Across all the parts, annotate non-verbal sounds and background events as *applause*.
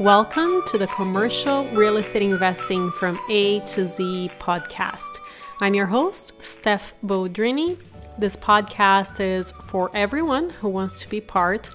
Welcome to the Commercial Real Estate Investing from A to Z podcast. I'm your host, Steph Bodrini. This podcast is for everyone who wants to be part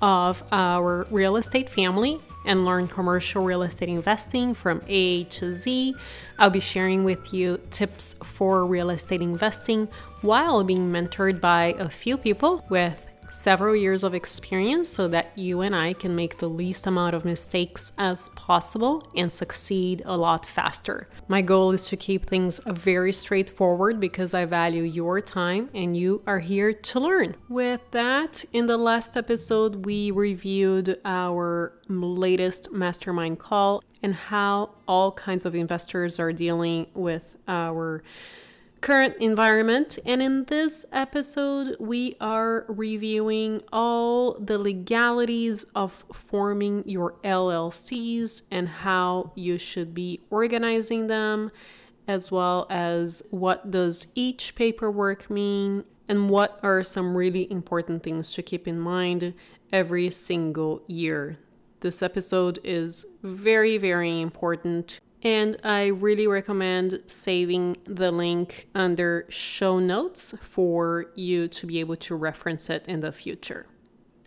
of our real estate family and learn commercial real estate investing from A to Z. I'll be sharing with you tips for real estate investing while being mentored by a few people with several years of experience so that you and I can make the least amount of mistakes as possible and succeed a lot faster. My goal is to keep things very straightforward because I value your time and you are here to learn. With that, in the last episode, we reviewed our latest mastermind call and how all kinds of investors are dealing with our current environment. And in this episode, we are reviewing all the legalities of forming your LLCs and how you should be organizing them, as well as what does each paperwork mean and what are some really important things to keep in mind every single year. This episode is very, very important and I really recommend saving the link under show notes for you to be able to reference it in the future.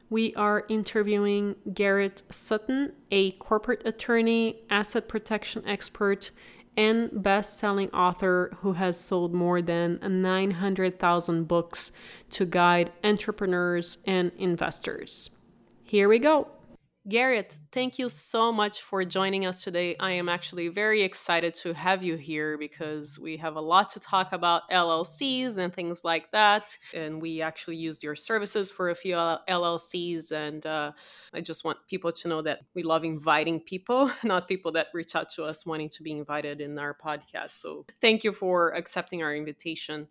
We are interviewing Garrett Sutton, a corporate attorney, asset protection expert, and best selling author who has sold more than 900,000 books to guide entrepreneurs and investors. Here we go. Garrett, thank you so much for joining us today. I am actually very excited to have you here because we have a lot to talk about LLCs and things like that. And we actually used your services for a few LLCs. And uh, I just want people to know that we love inviting people, *laughs* not people that reach out to us wanting to be invited in our podcast. So thank you for accepting our invitation.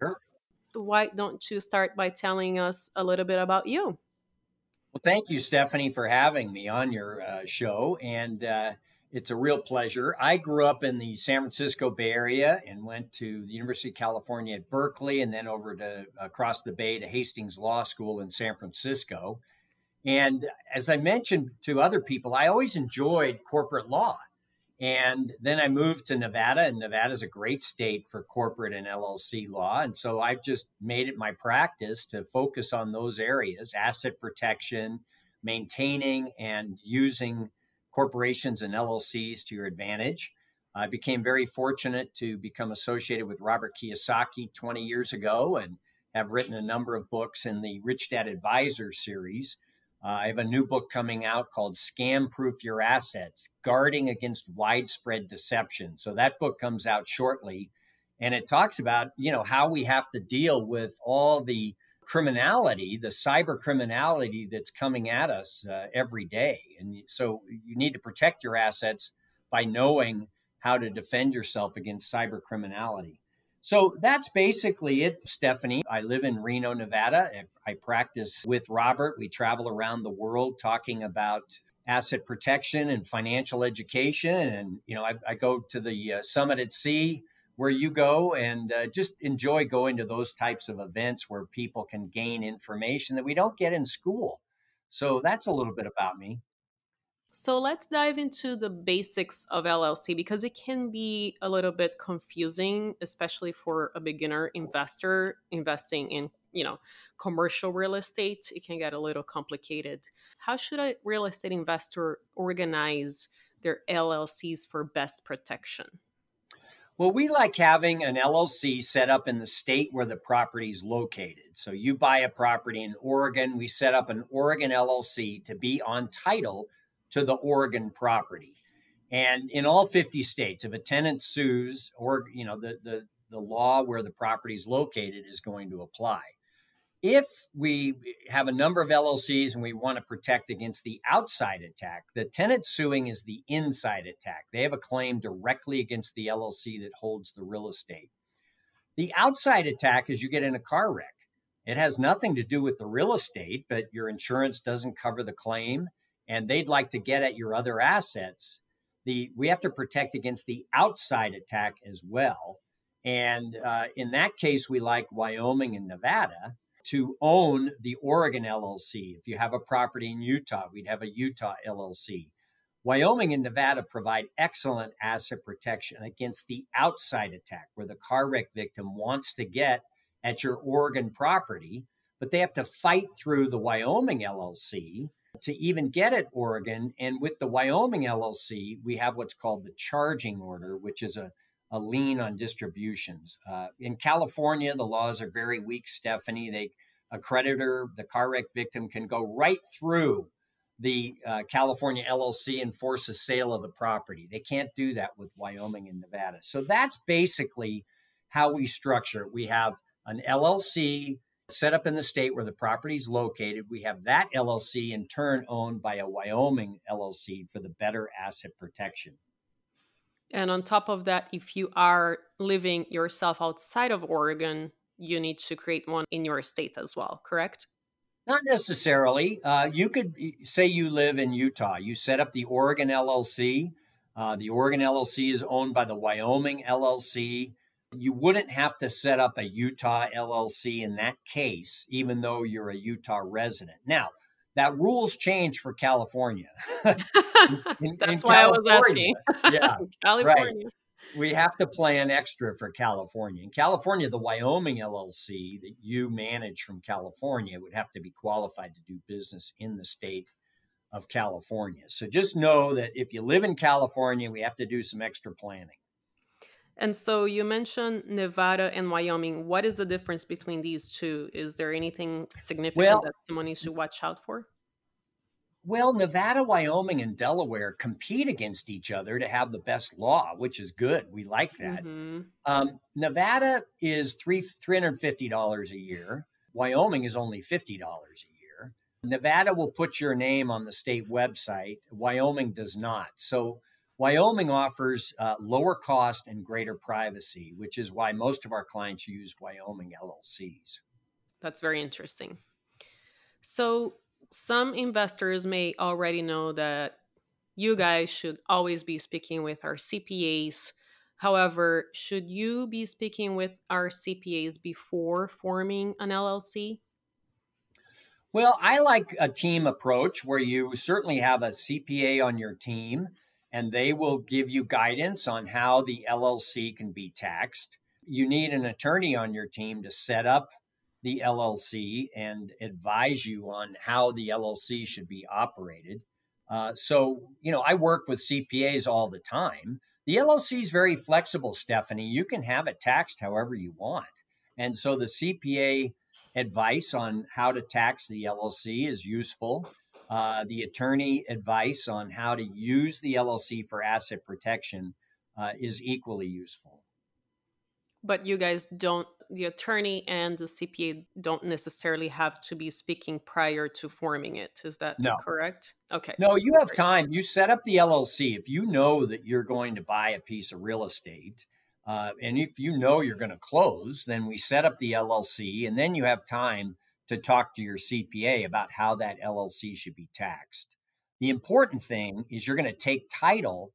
Sure. Why don't you start by telling us a little bit about you? Well, thank you, Stephanie, for having me on your uh, show. And uh, it's a real pleasure. I grew up in the San Francisco Bay Area and went to the University of California at Berkeley and then over to across the bay to Hastings Law School in San Francisco. And as I mentioned to other people, I always enjoyed corporate law. And then I moved to Nevada, and Nevada is a great state for corporate and LLC law. And so I've just made it my practice to focus on those areas asset protection, maintaining and using corporations and LLCs to your advantage. I became very fortunate to become associated with Robert Kiyosaki 20 years ago and have written a number of books in the Rich Dad Advisor series. Uh, I have a new book coming out called Scam Proof Your Assets Guarding Against Widespread Deception. So that book comes out shortly. And it talks about, you know, how we have to deal with all the criminality, the cyber criminality that's coming at us uh, every day. And so you need to protect your assets by knowing how to defend yourself against cyber criminality. So that's basically it, Stephanie. I live in Reno, Nevada. I practice with Robert. We travel around the world talking about asset protection and financial education. And, you know, I, I go to the uh, Summit at Sea where you go and uh, just enjoy going to those types of events where people can gain information that we don't get in school. So that's a little bit about me. So let's dive into the basics of LLC because it can be a little bit confusing, especially for a beginner investor investing in, you know, commercial real estate. It can get a little complicated. How should a real estate investor organize their LLCs for best protection? Well, we like having an LLC set up in the state where the property is located. So you buy a property in Oregon, we set up an Oregon LLC to be on title to the Oregon property. And in all 50 states, if a tenant sues or, you know, the, the, the law where the property is located is going to apply. If we have a number of LLCs and we want to protect against the outside attack, the tenant suing is the inside attack. They have a claim directly against the LLC that holds the real estate. The outside attack is you get in a car wreck. It has nothing to do with the real estate, but your insurance doesn't cover the claim and they'd like to get at your other assets, the we have to protect against the outside attack as well. And uh, in that case, we like Wyoming and Nevada to own the Oregon LLC. If you have a property in Utah, we'd have a Utah LLC. Wyoming and Nevada provide excellent asset protection against the outside attack where the car wreck victim wants to get at your Oregon property, but they have to fight through the Wyoming LLC to even get at Oregon. And with the Wyoming LLC, we have what's called the charging order, which is a, a lien on distributions. Uh, in California, the laws are very weak, Stephanie. They a creditor, the car wreck victim, can go right through the uh, California LLC and force a sale of the property. They can't do that with Wyoming and Nevada. So that's basically how we structure it. We have an LLC set up in the state where the property is located. We have that LLC in turn owned by a Wyoming LLC for the better asset protection. And on top of that, if you are living yourself outside of Oregon, you need to create one in your state as well, correct? Not necessarily. Uh, you could say you live in Utah. You set up the Oregon LLC. Uh, the Oregon LLC is owned by the Wyoming LLC. You wouldn't have to set up a Utah LLC in that case, even though you're a Utah resident. Now, that rules change for California. *laughs* in, That's in why California, I was asking. yeah, *laughs* California. Right we have to plan extra for California. In California, the Wyoming LLC that you manage from California would have to be qualified to do business in the state of California. So just know that if you live in California, we have to do some extra planning. And so you mentioned Nevada and Wyoming. What is the difference between these two? Is there anything significant well, that someone needs to watch out for? Well, Nevada, Wyoming, and Delaware compete against each other to have the best law, which is good. We like that. Mm-hmm. Um, Nevada is three three hundred fifty dollars a year. Wyoming is only fifty dollars a year. Nevada will put your name on the state website. Wyoming does not. So Wyoming offers uh, lower cost and greater privacy, which is why most of our clients use Wyoming LLCs. That's very interesting. So some investors may already know that you guys should always be speaking with our CPAs. However, should you be speaking with our CPAs before forming an LLC? Well, I like a team approach where you certainly have a CPA on your team and they will give you guidance on how the LLC can be taxed. You need an attorney on your team to set up the LLC and advise you on how the LLC should be operated. Uh, so, you know, I work with CPAs all the time. The LLC is very flexible, Stephanie. You can have it taxed however you want. And so the CPA advice on how to tax the LLC is useful. Uh, the attorney advice on how to use the LLC for asset protection uh, is equally useful. But you guys don't the attorney and the CPA don't necessarily have to be speaking prior to forming it. Is that no. correct? Okay. No, you have time. You set up the LLC. If you know that you're going to buy a piece of real estate, uh, and if you know you're going to close, then we set up the LLC, and then you have time to talk to your CPA about how that LLC should be taxed. The important thing is you're going to take title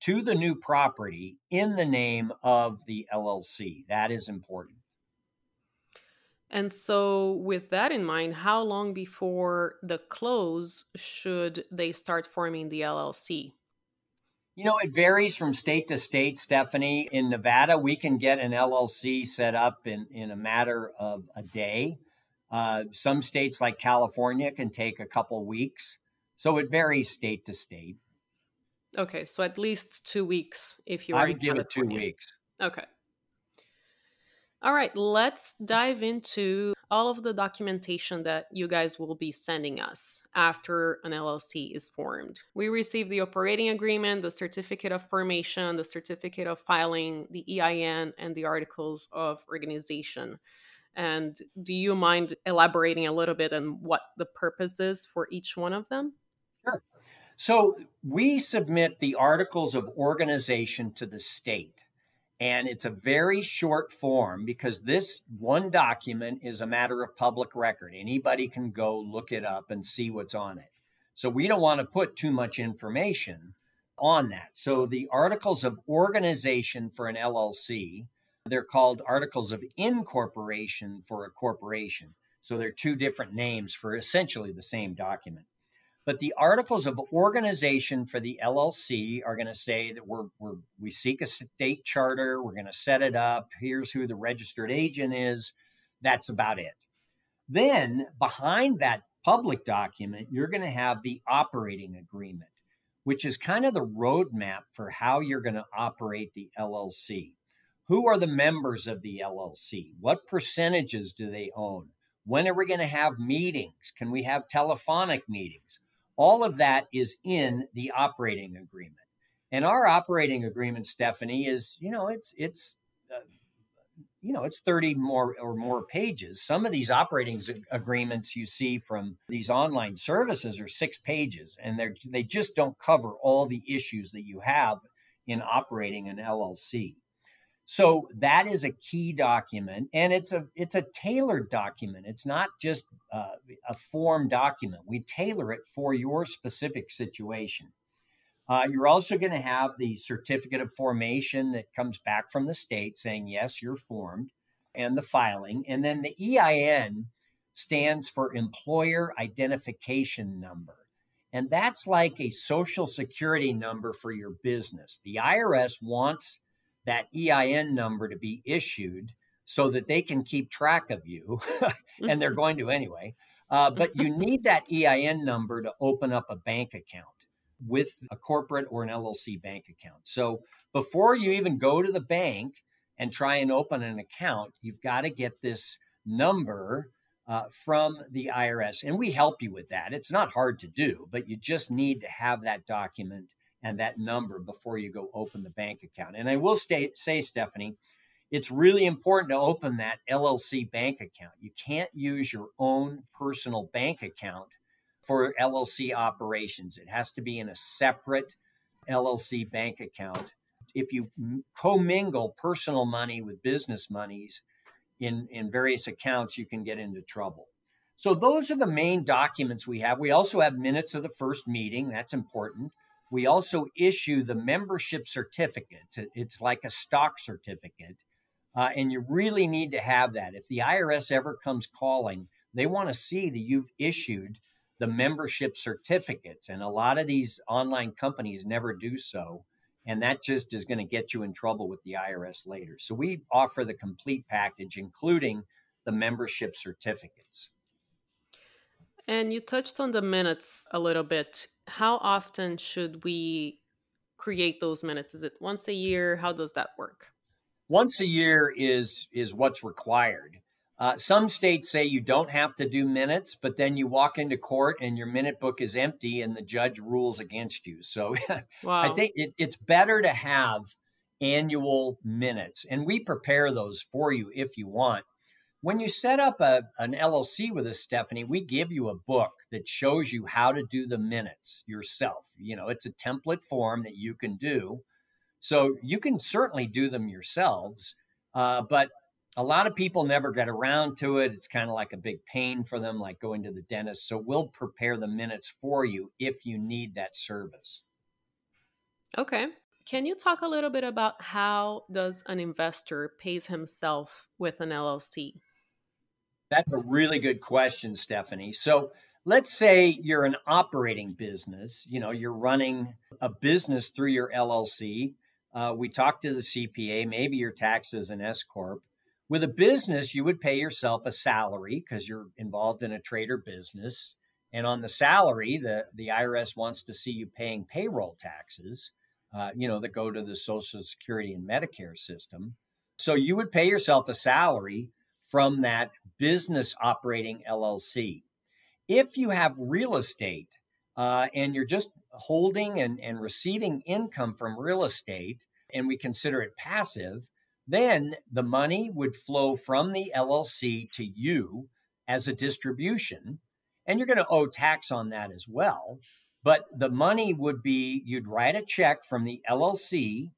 to the new property in the name of the LLC. That is important. And so, with that in mind, how long before the close should they start forming the LLC? You know, it varies from state to state, Stephanie. In Nevada, we can get an LLC set up in, in a matter of a day. Uh, some states, like California, can take a couple weeks. So it varies state to state. Okay, so at least two weeks if you are. I would give it two weeks. Okay. All right, let's dive into all of the documentation that you guys will be sending us after an LLC is formed. We receive the operating agreement, the certificate of formation, the certificate of filing, the EIN, and the articles of organization. And do you mind elaborating a little bit on what the purpose is for each one of them? Sure. So we submit the articles of organization to the state. And it's a very short form because this one document is a matter of public record. Anybody can go look it up and see what's on it. So we don't want to put too much information on that. So the articles of organization for an LLC, they're called articles of incorporation for a corporation. So they're two different names for essentially the same document. But the articles of organization for the LLC are going to say that we're, we're we seek a state charter. We're going to set it up. Here's who the registered agent is. That's about it. Then behind that public document, you're going to have the operating agreement, which is kind of the roadmap for how you're going to operate the LLC. Who are the members of the LLC? What percentages do they own? When are we going to have meetings? Can we have telephonic meetings? All of that is in the operating agreement. And our operating agreement, Stephanie, is, you know, it's, it's, uh, you know, it's 30 more or more pages. Some of these operating agreements you see from these online services are six pages, and they're, they just don't cover all the issues that you have in operating an LLC. So that is a key document, and it's a it's a tailored document. It's not just uh, a form document. We tailor it for your specific situation. Uh, you're also going to have the certificate of formation that comes back from the state saying yes, you're formed, and the filing, and then the EIN stands for Employer Identification Number. And that's like a social security number for your business. The IRS wants that EIN number to be issued so that they can keep track of you, *laughs* and they're mm-hmm. going to anyway. Uh, but you *laughs* need that EIN number to open up a bank account with a corporate or an LLC bank account. So before you even go to the bank and try and open an account, you've got to get this number uh, from the IRS. And we help you with that. It's not hard to do, but you just need to have that document and that number before you go open the bank account. And I will stay, say, Stephanie, it's really important to open that LLC bank account. You can't use your own personal bank account for LLC operations. It has to be in a separate LLC bank account. If you commingle personal money with business monies in, in various accounts, you can get into trouble. So, those are the main documents we have. We also have minutes of the first meeting. That's important. We also issue the membership certificates. It's like a stock certificate. Uh, and you really need to have that. If the IRS ever comes calling, they want to see that you've issued the membership certificates. And a lot of these online companies never do so. And that just is going to get you in trouble with the IRS later. So we offer the complete package, including the membership certificates. And you touched on the minutes a little bit. How often should we create those minutes? Is it once a year? How does that work? Once a year is is what's required. Uh, some states say you don't have to do minutes, but then you walk into court and your minute book is empty and the judge rules against you. So *laughs* wow. I think it, it's better to have annual minutes, and we prepare those for you if you want. When you set up a, an LLC with us, Stephanie, we give you a book that shows you how to do the minutes yourself. You know, it's a template form that you can do. So you can certainly do them yourselves, uh, but a lot of people never get around to it. It's kind of like a big pain for them, like going to the dentist. So we'll prepare the minutes for you if you need that service. Okay. Can you talk a little bit about how does an investor pays himself with an LLC? That's a really good question, Stephanie. So let's say you're an operating business, you know, you're running a business through your LLC. Uh, we talked to the CPA, maybe your taxes an S Corp. With a business, you would pay yourself a salary because you're involved in a trader business. And on the salary, the, the IRS wants to see you paying payroll taxes, uh, you know, that go to the Social Security and Medicare system. So you would pay yourself a salary from that business operating LLC. If you have real estate uh, and you're just holding and, and receiving income from real estate, and we consider it passive, then the money would flow from the LLC to you as a distribution. And you're going to owe tax on that as well. But the money would be you'd write a check from the LLC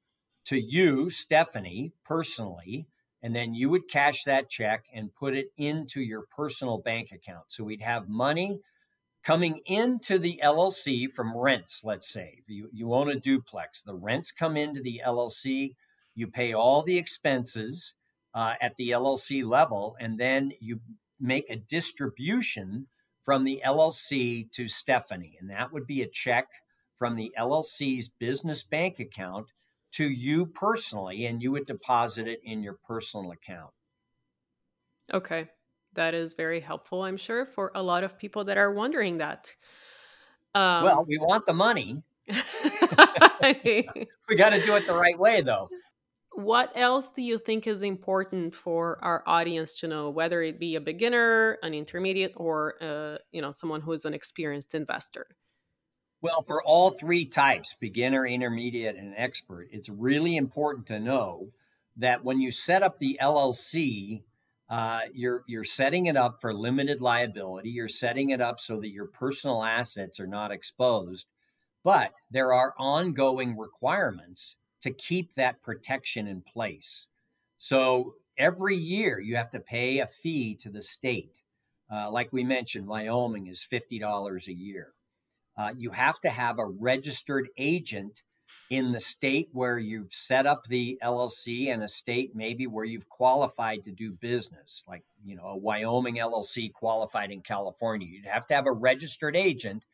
to you, Stephanie, personally, and then you would cash that check and put it into your personal bank account. So we'd have money coming into the LLC from rents, let's say. You, you own a duplex, the rents come into the LLC, you pay all the expenses uh, at the LLC level, and then you make a distribution from the LLC to Stephanie. And that would be a check from the LLC's business bank account to you personally, and you would deposit it in your personal account. Okay. That is very helpful, I'm sure, for a lot of people that are wondering that. Um, well, we want the money. *laughs* *laughs* we got to do it the right way, though. What else do you think is important for our audience to know, whether it be a beginner, an intermediate, or uh, you know someone who is an experienced investor? Well, for all three types, beginner, intermediate, and expert, it's really important to know that when you set up the LLC, uh, you're you're setting it up for limited liability. You're setting it up so that your personal assets are not exposed, but there are ongoing requirements to keep that protection in place. So every year you have to pay a fee to the state. Uh, like we mentioned, Wyoming is fifty dollars a year. Uh, you have to have a registered agent in the state where you've set up the LLC and a state maybe where you've qualified to do business, like you know a Wyoming LLC qualified in California. You'd have to have a registered agent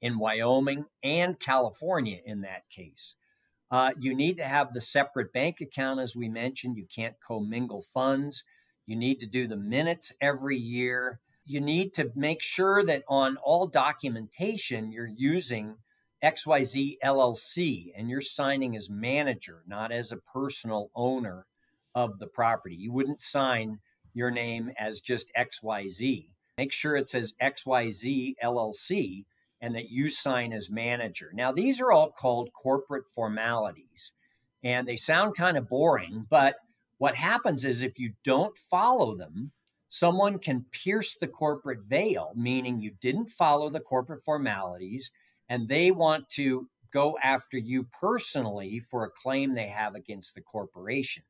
in Wyoming and California in that case. Uh, you need to have the separate bank account, as we mentioned. You can't commingle funds. You need to do the minutes every year. You need to make sure that on all documentation you're using XYZ LLC and you're signing as manager, not as a personal owner of the property. You wouldn't sign your name as just XYZ. Make sure it says XYZ LLC and that you sign as manager. Now, these are all called corporate formalities and they sound kind of boring, but what happens is if you don't follow them, someone can pierce the corporate veil, meaning you didn't follow the corporate formalities and they want to go after you personally for a claim they have against the corporation.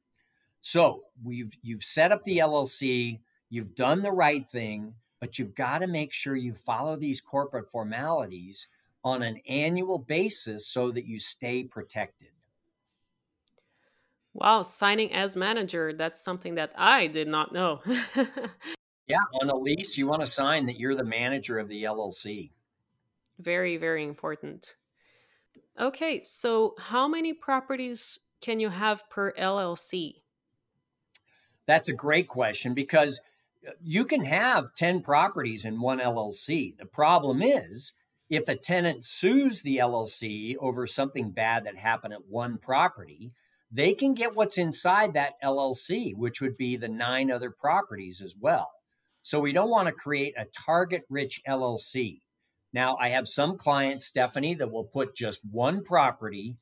So we've you've set up the LLC, you've done the right thing, but you've got to make sure you follow these corporate formalities on an annual basis so that you stay protected. Wow, signing as manager, that's something that I did not know. *laughs* yeah, on a lease, you want to sign that you're the manager of the LLC. Very, very important. Okay, so how many properties can you have per LLC? That's a great question because uh, you can have 10 properties in one LLC. The problem is if a tenant sues the LLC over something bad that happened at one property, they can get what's inside that LLC, which would be the nine other properties as well. So we don't want to create a target rich LLC. Now, I have some clients, Stephanie, that will put just one property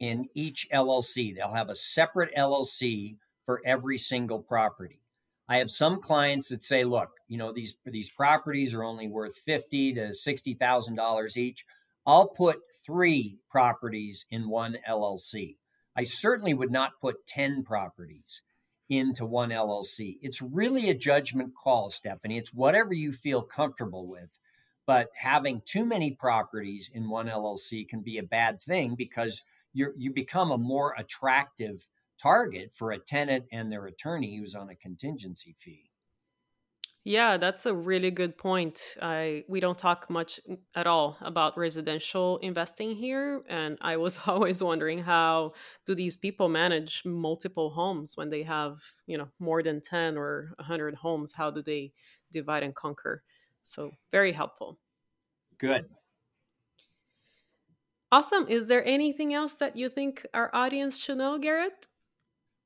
in each LLC. They'll have a separate LLC for every single property. I have some clients that say, look, you know, these these properties are only worth fifty to sixty thousand dollars each. I'll put three properties in one LLC. I certainly would not put 10 properties into one LLC. It's really a judgment call, Stephanie. It's whatever you feel comfortable with. But having too many properties in one LLC can be a bad thing because you you become a more attractive target for a tenant and their attorney who's on a contingency fee. Yeah, that's a really good point. I we don't talk much at all about residential investing here, and I was *laughs* always wondering how do these people manage multiple homes when they have, you know, more than 10 or 100 homes, how do they divide and conquer? So very helpful. Good. Awesome. Is there anything else that you think our audience should know, Garrett?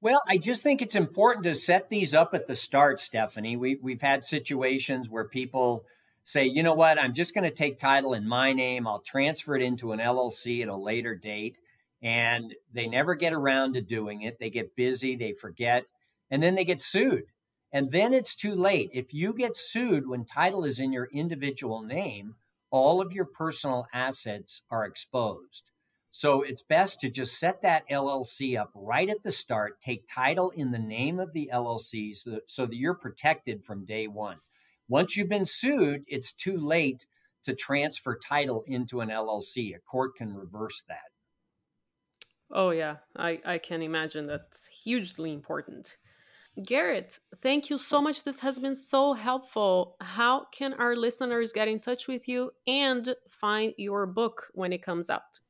Well, I just think it's important to set these up at the start, Stephanie. We, we've had situations where people say, you know what, I'm just going to take title in my name. I'll transfer it into an LLC at a later date. And they never get around to doing it. They get busy, they forget, and then they get sued. And then it's too late. If you get sued when title is in your individual name, all of your personal assets are exposed. So it's best to just set that LLC up right at the start, take title in the name of the LLC so that, so that you're protected from day one. Once you've been sued, it's too late to transfer title into an LLC. A court can reverse that. Oh, yeah, I, I can imagine that's hugely important. Garrett, thank you so much. This has been so helpful. How can our listeners get in touch with you and find your book when it comes out?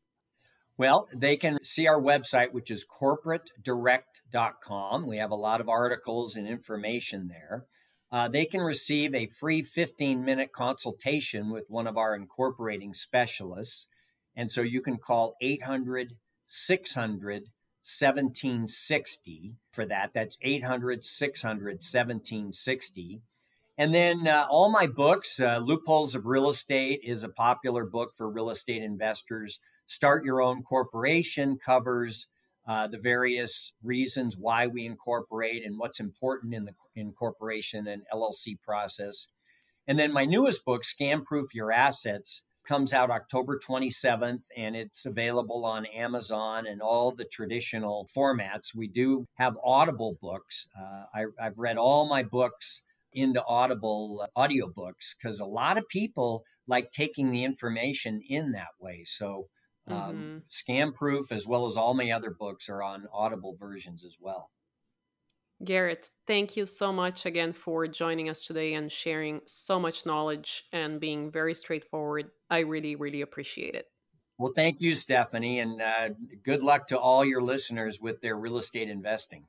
Well, they can see our website, which is corporatedirect.com. We have a lot of articles and information there. Uh, they can receive a free 15 minute consultation with one of our incorporating specialists. And so you can call 800 600 1760 for that. That's 800 600 1760. And then uh, all my books, uh, Loopholes of Real Estate is a popular book for real estate investors. Start Your Own Corporation covers uh, the various reasons why we incorporate and what's important in the incorporation and LLC process. And then my newest book, Scam Proof Your Assets, comes out October 27th and it's available on Amazon and all the traditional formats. We do have Audible books. Uh, I, have read all my books into Audible uh, audiobooks because a lot of people like taking the information in that way. So, um, mm-hmm. Scam Proof, as well as all my other books, are on Audible versions as well. Garrett, thank you so much again for joining us today and sharing so much knowledge and being very straightforward. I really, really appreciate it. Well, thank you, Stephanie, and uh, good luck to all your listeners with their real estate investing.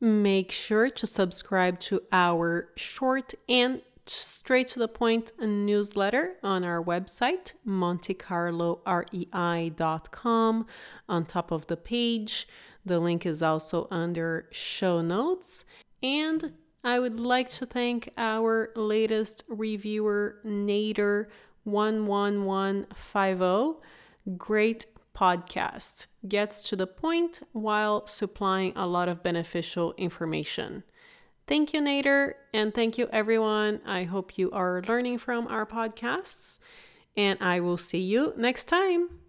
Make sure to subscribe to our short and straight to the point newsletter on our website, montecarlorei.com. On top of the page, the link is also under show notes. And I would like to thank our latest reviewer, Nader11150. Great podcast. Gets to the point while supplying a lot of beneficial information. Thank you, Nader, and thank you, everyone. I hope you are learning from our podcasts, and I will see you next time.